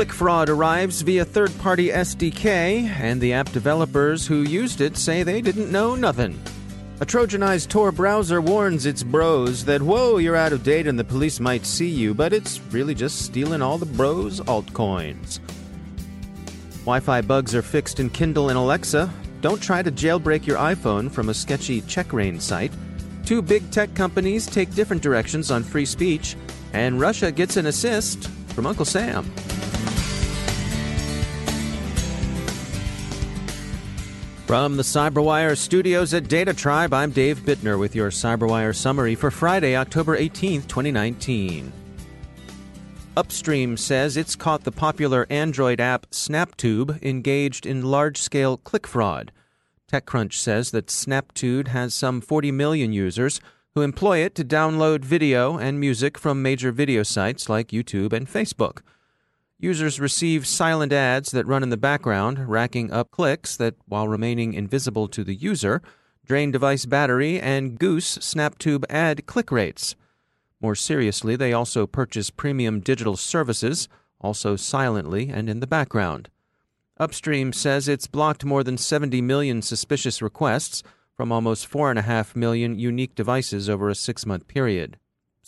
ClickFraud arrives via third party SDK, and the app developers who used it say they didn't know nothing. A Trojanized Tor browser warns its bros that, whoa, you're out of date and the police might see you, but it's really just stealing all the bros' altcoins. Wi Fi bugs are fixed in Kindle and Alexa. Don't try to jailbreak your iPhone from a sketchy CheckRain site. Two big tech companies take different directions on free speech, and Russia gets an assist from Uncle Sam. From the Cyberwire studios at Data Tribe, I'm Dave Bittner with your Cyberwire summary for Friday, October 18th, 2019. Upstream says it's caught the popular Android app SnapTube engaged in large scale click fraud. TechCrunch says that SnapTube has some 40 million users who employ it to download video and music from major video sites like YouTube and Facebook. Users receive silent ads that run in the background, racking up clicks that, while remaining invisible to the user, drain device battery and goose SnapTube ad click rates. More seriously, they also purchase premium digital services, also silently and in the background. Upstream says it's blocked more than 70 million suspicious requests from almost 4.5 million unique devices over a six month period.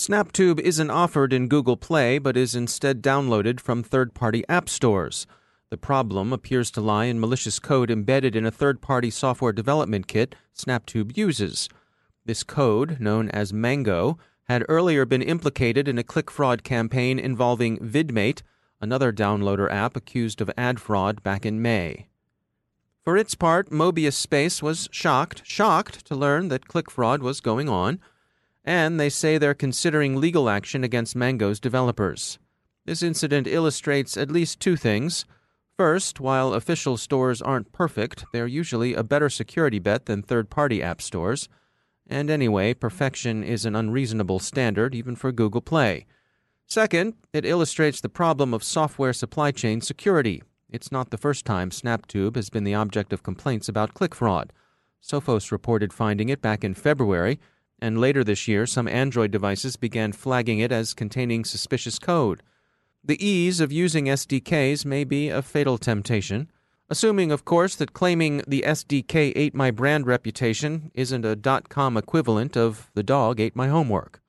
SnapTube isn't offered in Google Play but is instead downloaded from third party app stores. The problem appears to lie in malicious code embedded in a third party software development kit SnapTube uses. This code, known as Mango, had earlier been implicated in a click fraud campaign involving VidMate, another downloader app accused of ad fraud back in May. For its part, Mobiuspace was shocked, shocked to learn that click fraud was going on and they say they're considering legal action against Mango's developers. This incident illustrates at least two things. First, while official stores aren't perfect, they're usually a better security bet than third party app stores. And anyway, perfection is an unreasonable standard even for Google Play. Second, it illustrates the problem of software supply chain security. It's not the first time SnapTube has been the object of complaints about click fraud. Sophos reported finding it back in February and later this year some Android devices began flagging it as containing suspicious code. The ease of using SDKs may be a fatal temptation, assuming, of course, that claiming the SDK ate my brand reputation isn't a dot com equivalent of the dog ate my homework.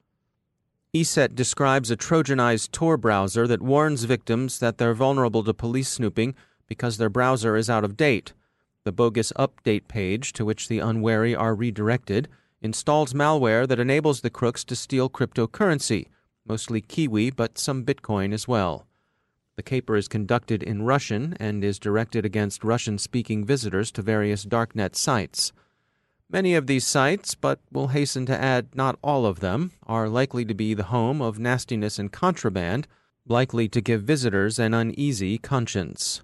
ESET describes a Trojanized Tor browser that warns victims that they're vulnerable to police snooping because their browser is out of date. The bogus update page to which the unwary are redirected installs malware that enables the crooks to steal cryptocurrency, mostly QIWI, but some Bitcoin as well. The caper is conducted in Russian and is directed against Russian speaking visitors to various darknet sites. Many of these sites, but we'll hasten to add not all of them, are likely to be the home of nastiness and contraband, likely to give visitors an uneasy conscience.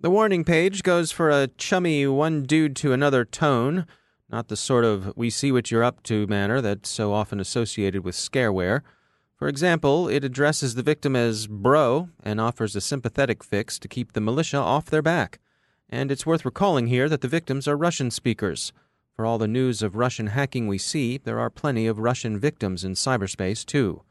The warning page goes for a chummy one dude to another tone not the sort of we see what you're up to manner that's so often associated with scareware. For example, it addresses the victim as bro and offers a sympathetic fix to keep the militia off their back. And it's worth recalling here that the victims are Russian speakers. For all the news of Russian hacking we see, there are plenty of Russian victims in cyberspace, too.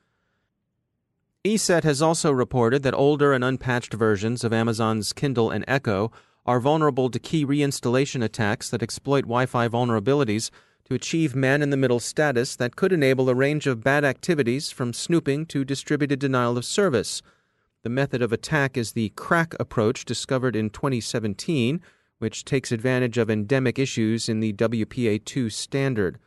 ESET has also reported that older and unpatched versions of Amazon's Kindle and Echo are vulnerable to key reinstallation attacks that exploit Wi Fi vulnerabilities to achieve man in the middle status that could enable a range of bad activities from snooping to distributed denial of service. The method of attack is the KRACK approach discovered in 2017, which takes advantage of endemic issues in the WPA2 standard.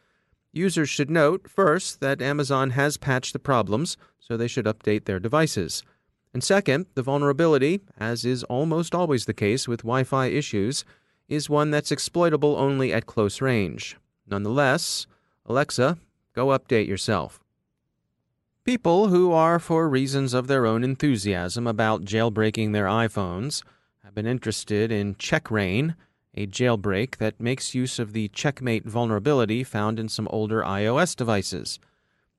Users should note, first, that Amazon has patched the problems, so they should update their devices. And second, the vulnerability, as is almost always the case with Wi Fi issues, is one that's exploitable only at close range. Nonetheless, Alexa, go update yourself. People who are, for reasons of their own enthusiasm about jailbreaking their iPhones, have been interested in CheckRain, a jailbreak that makes use of the checkm8 vulnerability found in some older iOS devices.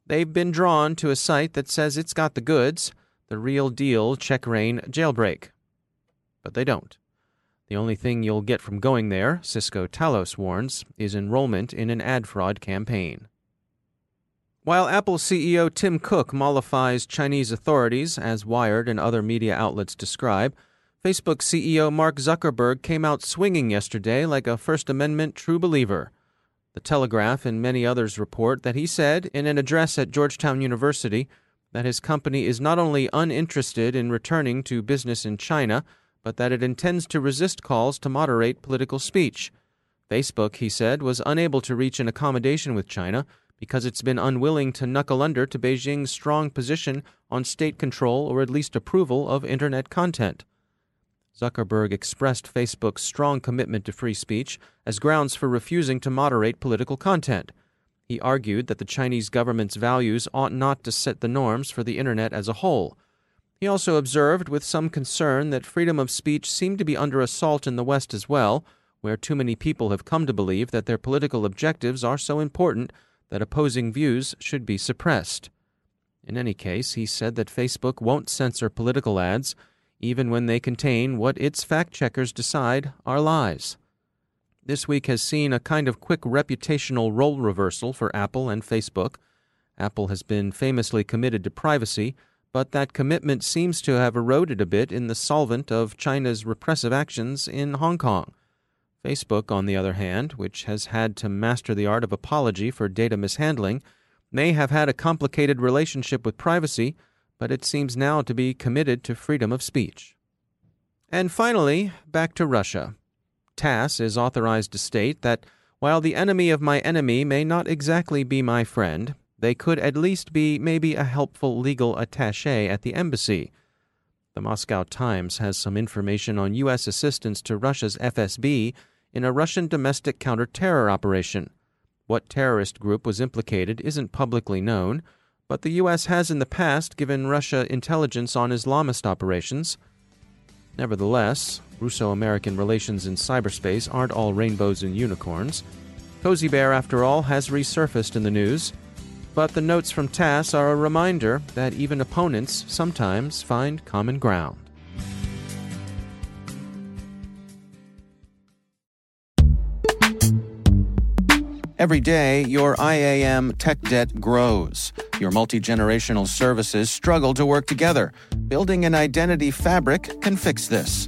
They've been drawn to a site that says it's got the goods, the real deal CheckRain jailbreak. But they don't. The only thing you'll get from going there, Cisco Talos warns, is enrollment in an ad fraud campaign. While Apple CEO Tim Cook mollifies Chinese authorities, as Wired and other media outlets describe, Facebook CEO Mark Zuckerberg came out swinging yesterday like a First Amendment true believer. The Telegraph and many others report that he said in an address at Georgetown University that his company is not only uninterested in returning to business in China, but that it intends to resist calls to moderate political speech. Facebook, he said, was unable to reach an accommodation with China because it's been unwilling to knuckle under to Beijing's strong position on state control or at least approval of Internet content. Zuckerberg expressed Facebook's strong commitment to free speech as grounds for refusing to moderate political content. He argued that the Chinese government's values ought not to set the norms for the Internet as a whole. He also observed with some concern that freedom of speech seemed to be under assault in the West as well, where too many people have come to believe that their political objectives are so important that opposing views should be suppressed. In any case, he said that Facebook won't censor political ads even when they contain what its fact checkers decide are lies. This week has seen a kind of quick reputational role reversal for Apple and Facebook. Apple has been famously committed to privacy, but that commitment seems to have eroded a bit in the solvent of China's repressive actions in Hong Kong. Facebook, on the other hand, which has had to master the art of apology for data mishandling, may have had a complicated relationship with privacy but it seems now to be committed to freedom of speech. And finally, back to Russia. TASS is authorized to state that while the enemy of my enemy may not exactly be my friend, they could at least be maybe a helpful legal attache at the embassy. The Moscow Times has some information on U.S. assistance to Russia's FSB in a Russian domestic counter-terror operation. What terrorist group was implicated isn't publicly known, but the U.S. has in the past given Russia intelligence on Islamist operations. Nevertheless, Russo American relations in cyberspace aren't all rainbows and unicorns. Cozy Bear, after all, has resurfaced in the news, but the notes from TASS are a reminder that even opponents sometimes find common ground. Every day, your IAM tech debt grows. Your multi generational services struggle to work together. Building an identity fabric can fix this.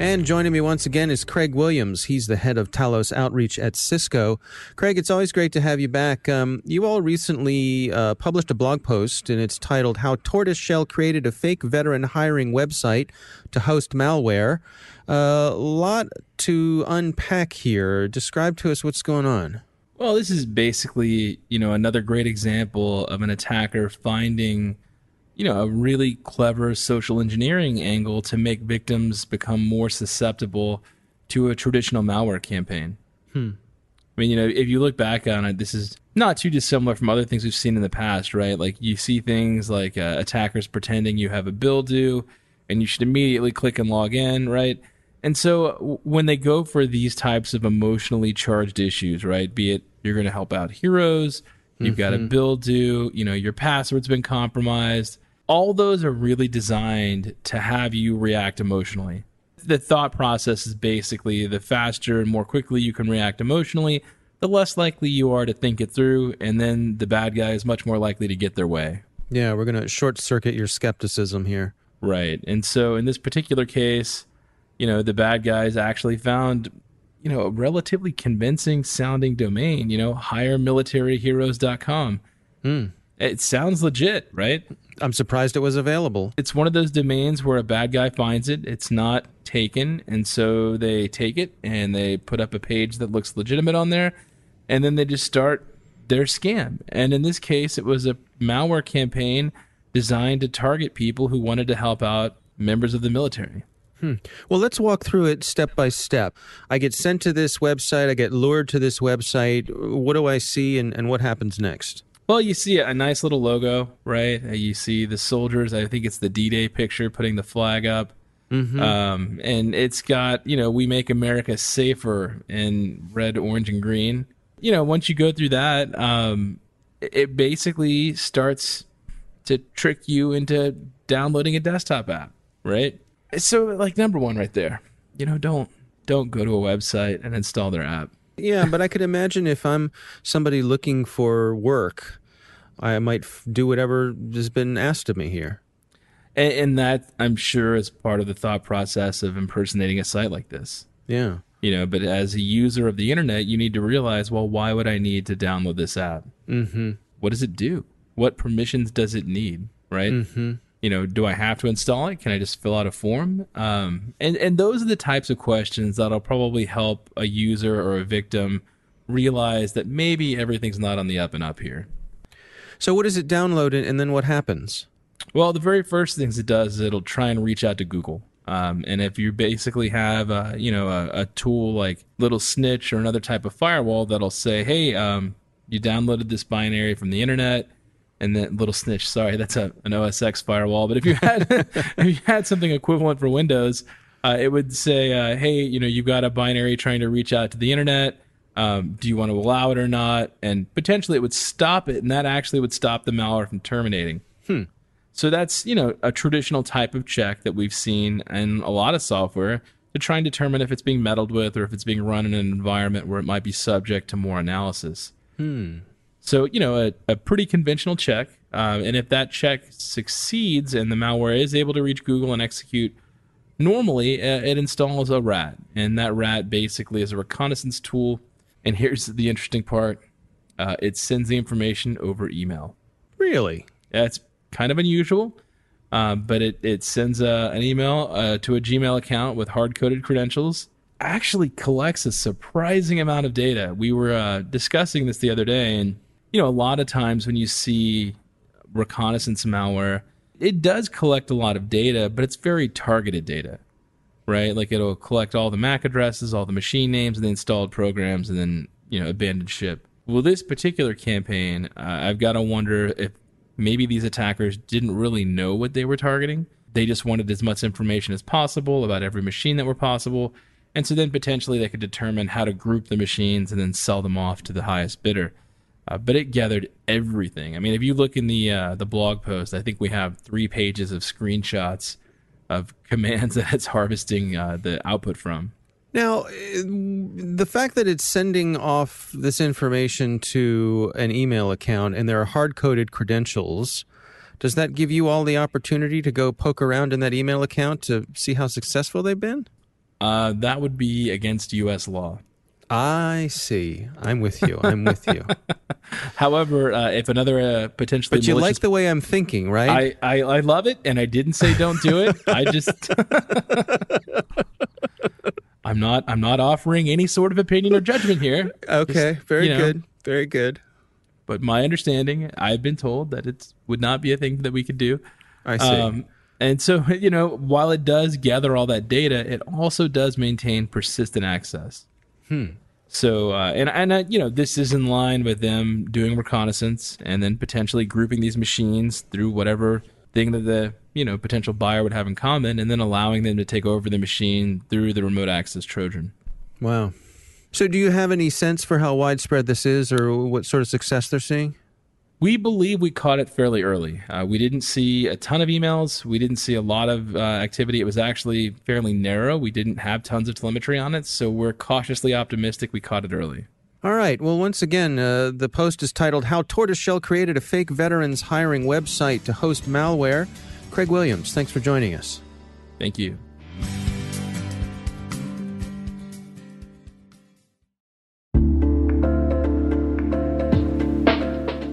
And joining me once again is Craig Williams. He's the head of Talos Outreach at Cisco. Craig, it's always great to have you back. Um, you all recently uh, published a blog post, and it's titled How Tortoiseshell Created a Fake Veteran Hiring Website to Host Malware. A uh, lot to unpack here. Describe to us what's going on. Well, this is basically, you know, another great example of an attacker finding you know, a really clever social engineering angle to make victims become more susceptible to a traditional malware campaign. Hmm. I mean, you know, if you look back on it, this is not too dissimilar from other things we've seen in the past, right? Like you see things like uh, attackers pretending you have a bill due and you should immediately click and log in, right? And so w- when they go for these types of emotionally charged issues, right? Be it you're going to help out heroes, you've mm-hmm. got a mm-hmm. bill due, you know, your password's been compromised, all those are really designed to have you react emotionally. The thought process is basically the faster and more quickly you can react emotionally, the less likely you are to think it through, and then the bad guy is much more likely to get their way. Yeah, we're going to short circuit your skepticism here. Right. And so in this particular case, you know, the bad guys actually found, you know, a relatively convincing sounding domain, you know, hiremilitaryheroes.com. Mm. It sounds legit, right? I'm surprised it was available. It's one of those domains where a bad guy finds it, it's not taken, and so they take it and they put up a page that looks legitimate on there, and then they just start their scam. And in this case, it was a malware campaign designed to target people who wanted to help out members of the military. Hmm. Well, let's walk through it step by step. I get sent to this website, I get lured to this website. What do I see and, and what happens next? Well, you see a nice little logo, right? You see the soldiers. I think it's the D-Day picture putting the flag up. Mm-hmm. Um, and it's got, you know, we make America safer in red, orange, and green. You know, once you go through that, um, it basically starts to trick you into downloading a desktop app, right? So, like number one, right there, you know, don't don't go to a website and install their app. Yeah, but I could imagine if I'm somebody looking for work, I might f- do whatever has been asked of me here. And, and, that, I'm sure, is part of the thought process of impersonating a site like this. Yeah. You know, but as a user of the internet, you need to realize, well, why would I need to download this app? Mm-hmm. What does it do? What permissions does it need? Right. Mm-hmm you know, do I have to install it? Can I just fill out a form? Um, and and those are the types of questions that'll probably help a user or a victim realize that maybe everything's not on the up and up here. So what does it download and then what happens? Well, the very first things it does is it'll try and reach out to Google. Um, and if you basically have a, you know a, a, tool like Little Snitch or another type of firewall that'll say, hey, um, you downloaded this binary from the internet and then little snitch. Sorry, that's a, an OS X firewall. But if you had if you had something equivalent for Windows, uh, it would say, uh, "Hey, you know, you've got a binary trying to reach out to the internet. Um, do you want to allow it or not?" And potentially, it would stop it, and that actually would stop the malware from terminating. Hmm. So that's you know a traditional type of check that we've seen in a lot of software to try and determine if it's being meddled with or if it's being run in an environment where it might be subject to more analysis. Hmm. So, you know, a, a pretty conventional check. Um, and if that check succeeds and the malware is able to reach Google and execute normally, uh, it installs a rat. And that rat basically is a reconnaissance tool. And here's the interesting part uh, it sends the information over email. Really? That's kind of unusual. Uh, but it, it sends uh, an email uh, to a Gmail account with hard coded credentials. Actually, collects a surprising amount of data. We were uh, discussing this the other day, and you know, a lot of times when you see reconnaissance malware, it does collect a lot of data, but it's very targeted data, right? Like it'll collect all the MAC addresses, all the machine names, and the installed programs, and then, you know, abandoned ship. Well, this particular campaign, uh, I've got to wonder if maybe these attackers didn't really know what they were targeting. They just wanted as much information as possible about every machine that were possible. And so then potentially they could determine how to group the machines and then sell them off to the highest bidder. Uh, but it gathered everything. I mean, if you look in the uh, the blog post, I think we have three pages of screenshots of commands that it's harvesting uh, the output from. Now, eh, the fact that it's sending off this information to an email account and there are hard coded credentials, does that give you all the opportunity to go poke around in that email account to see how successful they've been? Uh, that would be against U.S. law. I see. I'm with you. I'm with you. However, uh, if another uh, potentially but you malicious like the way I'm thinking, right? I, I, I love it, and I didn't say don't do it. I just I'm not I'm not offering any sort of opinion or judgment here. okay, Just, very you know, good. Very good. But my understanding, I've been told that it would not be a thing that we could do. I see. Um, and so, you know, while it does gather all that data, it also does maintain persistent access. Hmm. So, uh, and and uh, you know, this is in line with them doing reconnaissance and then potentially grouping these machines through whatever thing that the you know potential buyer would have in common, and then allowing them to take over the machine through the remote access Trojan. Wow. So, do you have any sense for how widespread this is or what sort of success they're seeing? We believe we caught it fairly early. Uh, we didn't see a ton of emails. We didn't see a lot of uh, activity. It was actually fairly narrow. We didn't have tons of telemetry on it, so we're cautiously optimistic we caught it early. All right. Well, once again, uh, the post is titled How Tortoiseshell Created a Fake Veterans Hiring Website to Host Malware. Craig Williams, thanks for joining us. Thank you.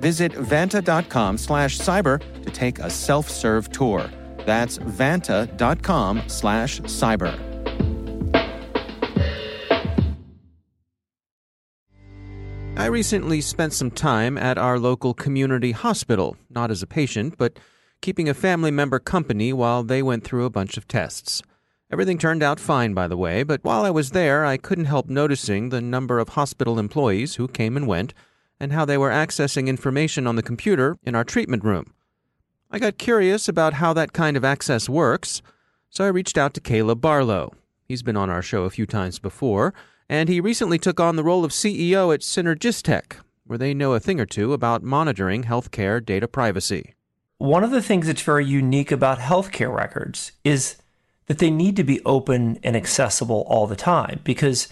Visit vanta.com slash cyber to take a self-serve tour. That's vanta.com slash cyber. I recently spent some time at our local community hospital, not as a patient, but keeping a family member company while they went through a bunch of tests. Everything turned out fine, by the way, but while I was there, I couldn't help noticing the number of hospital employees who came and went and how they were accessing information on the computer in our treatment room. I got curious about how that kind of access works, so I reached out to Caleb Barlow. He's been on our show a few times before, and he recently took on the role of CEO at Cynergistek, where they know a thing or two about monitoring healthcare data privacy. One of the things that's very unique about healthcare records is that they need to be open and accessible all the time because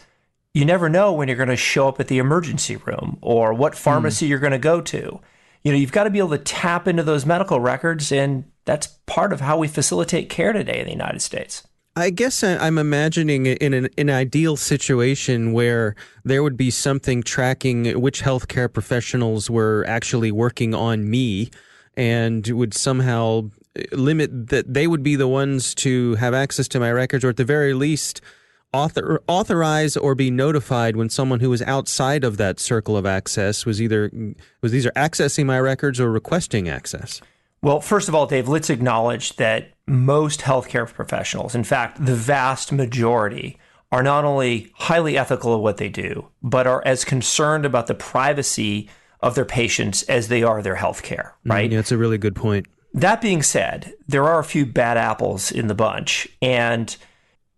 you never know when you're going to show up at the emergency room or what pharmacy mm. you're going to go to. You know, you've got to be able to tap into those medical records, and that's part of how we facilitate care today in the United States. I guess I'm imagining in an, an, ideal situation where there would be something tracking which healthcare professionals were actually working on me and would somehow limit that they would be the ones to have access to my records or at the very least author, authorize or be notified when someone who was outside of that circle of access was either was either accessing my records or requesting access. Well, first of all, Dave, let's acknowledge that most healthcare professionals, in fact, the vast majority, are not only highly ethical of what they do, but are as concerned about the privacy of their patients as they are their healthcare, Mm, right? Yeah, that's a really good point. That being said, there are a few bad apples in the bunch, and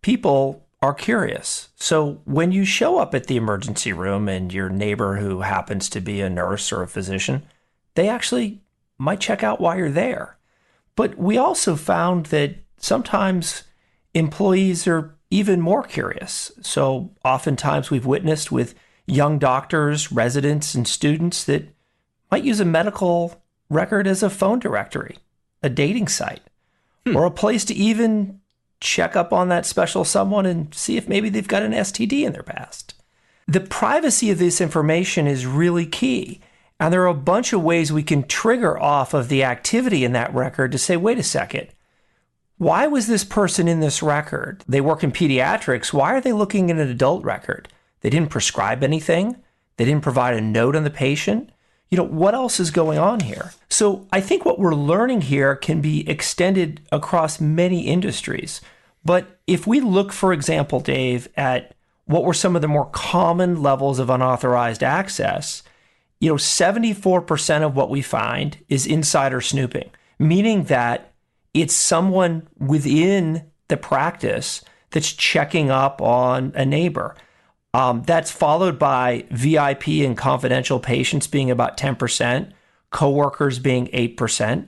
people are curious. So when you show up at the emergency room and your neighbor who happens to be a nurse or a physician, they actually might check out why you're there. But we also found that sometimes employees are even more curious. So oftentimes we've witnessed with young doctors, residents, and students that might use a medical record as a phone directory, a dating site, hmm. or a place to even check up on that special someone and see if maybe they've got an STD in their past. The privacy of this information is really key. And there are a bunch of ways we can trigger off of the activity in that record to say, wait a second, why was this person in this record? They work in pediatrics. Why are they looking at an adult record? They didn't prescribe anything. They didn't provide a note on the patient. You know, what else is going on here? So I think what we're learning here can be extended across many industries. But if we look, for example, Dave, at what were some of the more common levels of unauthorized access, you know, 74% of what we find is insider snooping, meaning that it's someone within the practice that's checking up on a neighbor. Um, that's followed by VIP and confidential patients being about 10%, coworkers being 8%,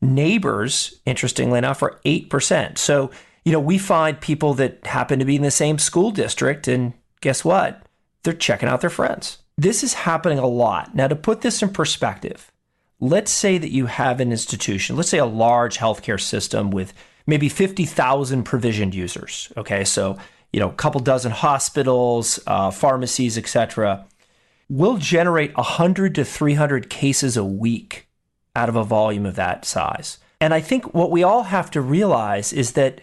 neighbors, interestingly enough, are 8%. So, you know, we find people that happen to be in the same school district, and guess what? They're checking out their friends. This is happening a lot. Now, to put this in perspective, let's say that you have an institution, let's say a large healthcare system with maybe 50,000 provisioned users. Okay, so you know, a couple dozen hospitals, uh, pharmacies, etc. We'll generate 100 to 300 cases a week out of a volume of that size. And I think what we all have to realize is that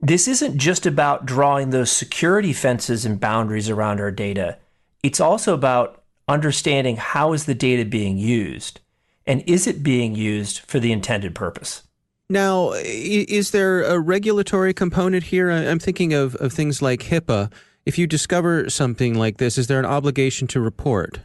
this isn't just about drawing those security fences and boundaries around our data. It's also about understanding how is the data being used and is it being used for the intended purpose. Now, is there a regulatory component here? I'm thinking of, of things like HIPAA. If you discover something like this, is there an obligation to report?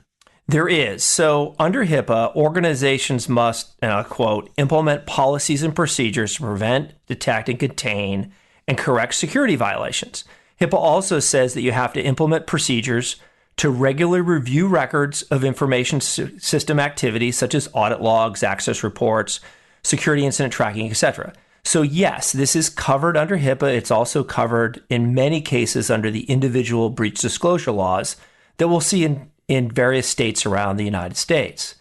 There is. So, under HIPAA, organizations must, uh, quote, implement policies and procedures to prevent, detect, and contain and correct security violations. HIPAA also says that you have to implement procedures to regularly review records of information system activities such as audit logs, access reports, security incident tracking, etc. So, yes, this is covered under HIPAA. It's also covered in many cases under the individual breach disclosure laws that we'll see in, in various states around the United States.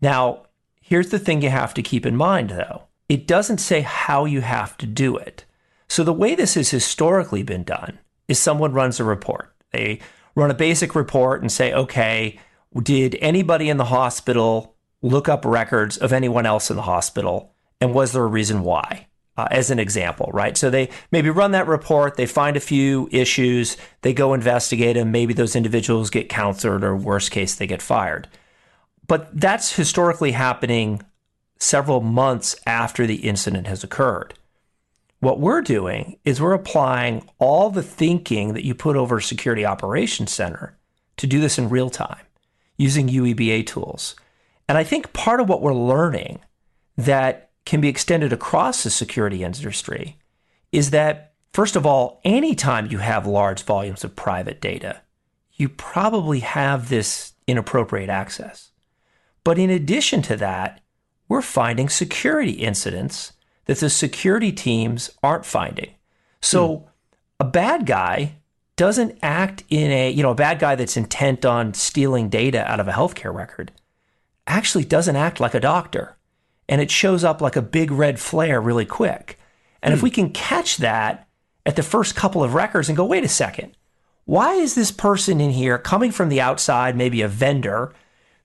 Now, here's the thing you have to keep in mind, though it doesn't say how you have to do it. So, the way this has historically been done is someone runs a report. They run a basic report and say, okay, did anybody in the hospital look up records of anyone else in the hospital? And was there a reason why? Uh, as an example, right? So they maybe run that report, they find a few issues, they go investigate them. Maybe those individuals get counseled, or worst case, they get fired. But that's historically happening several months after the incident has occurred. What we're doing is we're applying all the thinking that you put over Security Operations Center to do this in real time using UEBA tools. And I think part of what we're learning that can be extended across the security industry is that, first of all, anytime you have large volumes of private data, you probably have this inappropriate access. But in addition to that, we're finding security incidents that the security teams aren't finding. So hmm. a bad guy doesn't act in a, you know, a bad guy that's intent on stealing data out of a healthcare record actually doesn't act like a doctor. And it shows up like a big red flare really quick. And hmm. if we can catch that at the first couple of records and go, wait a second, why is this person in here coming from the outside, maybe a vendor?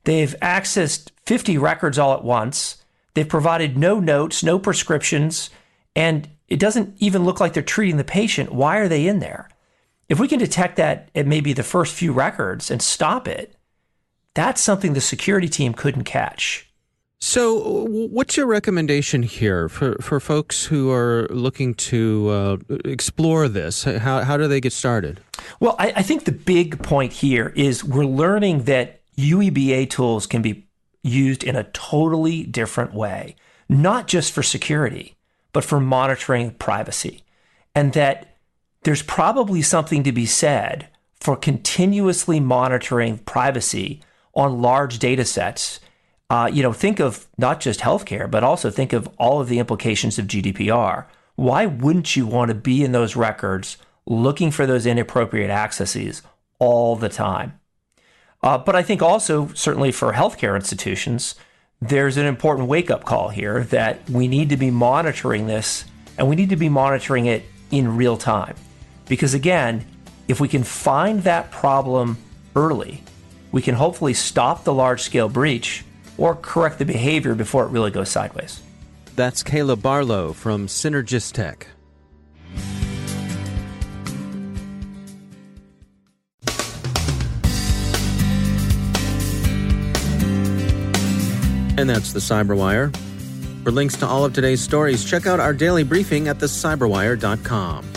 They've accessed 50 records all at once. They've provided no notes, no prescriptions, and it doesn't even look like they're treating the patient. Why are they in there? If we can detect that at maybe the first few records and stop it, that's something the security team couldn't catch. So, what's your recommendation here for, for folks who are looking to uh, explore this? How, how do they get started? Well, I, I think the big point here is we're learning that UEBA tools can be used in a totally different way, not just for security, but for monitoring privacy. And that there's probably something to be said for continuously monitoring privacy on large data sets. Uh, you know, think of not just healthcare, but also think of all of the implications of GDPR. Why wouldn't you want to be in those records looking for those inappropriate accesses all the time? Uh, but I think also, certainly for healthcare institutions, there's an important wake up call here that we need to be monitoring this and we need to be monitoring it in real time. Because again, if we can find that problem early, we can hopefully stop the large scale breach or correct the behavior before it really goes sideways. That's Caleb Barlow from Cynergistek. And that's the Cyberwire. For links to all of today's stories, check out our daily briefing at thecyberwire.com.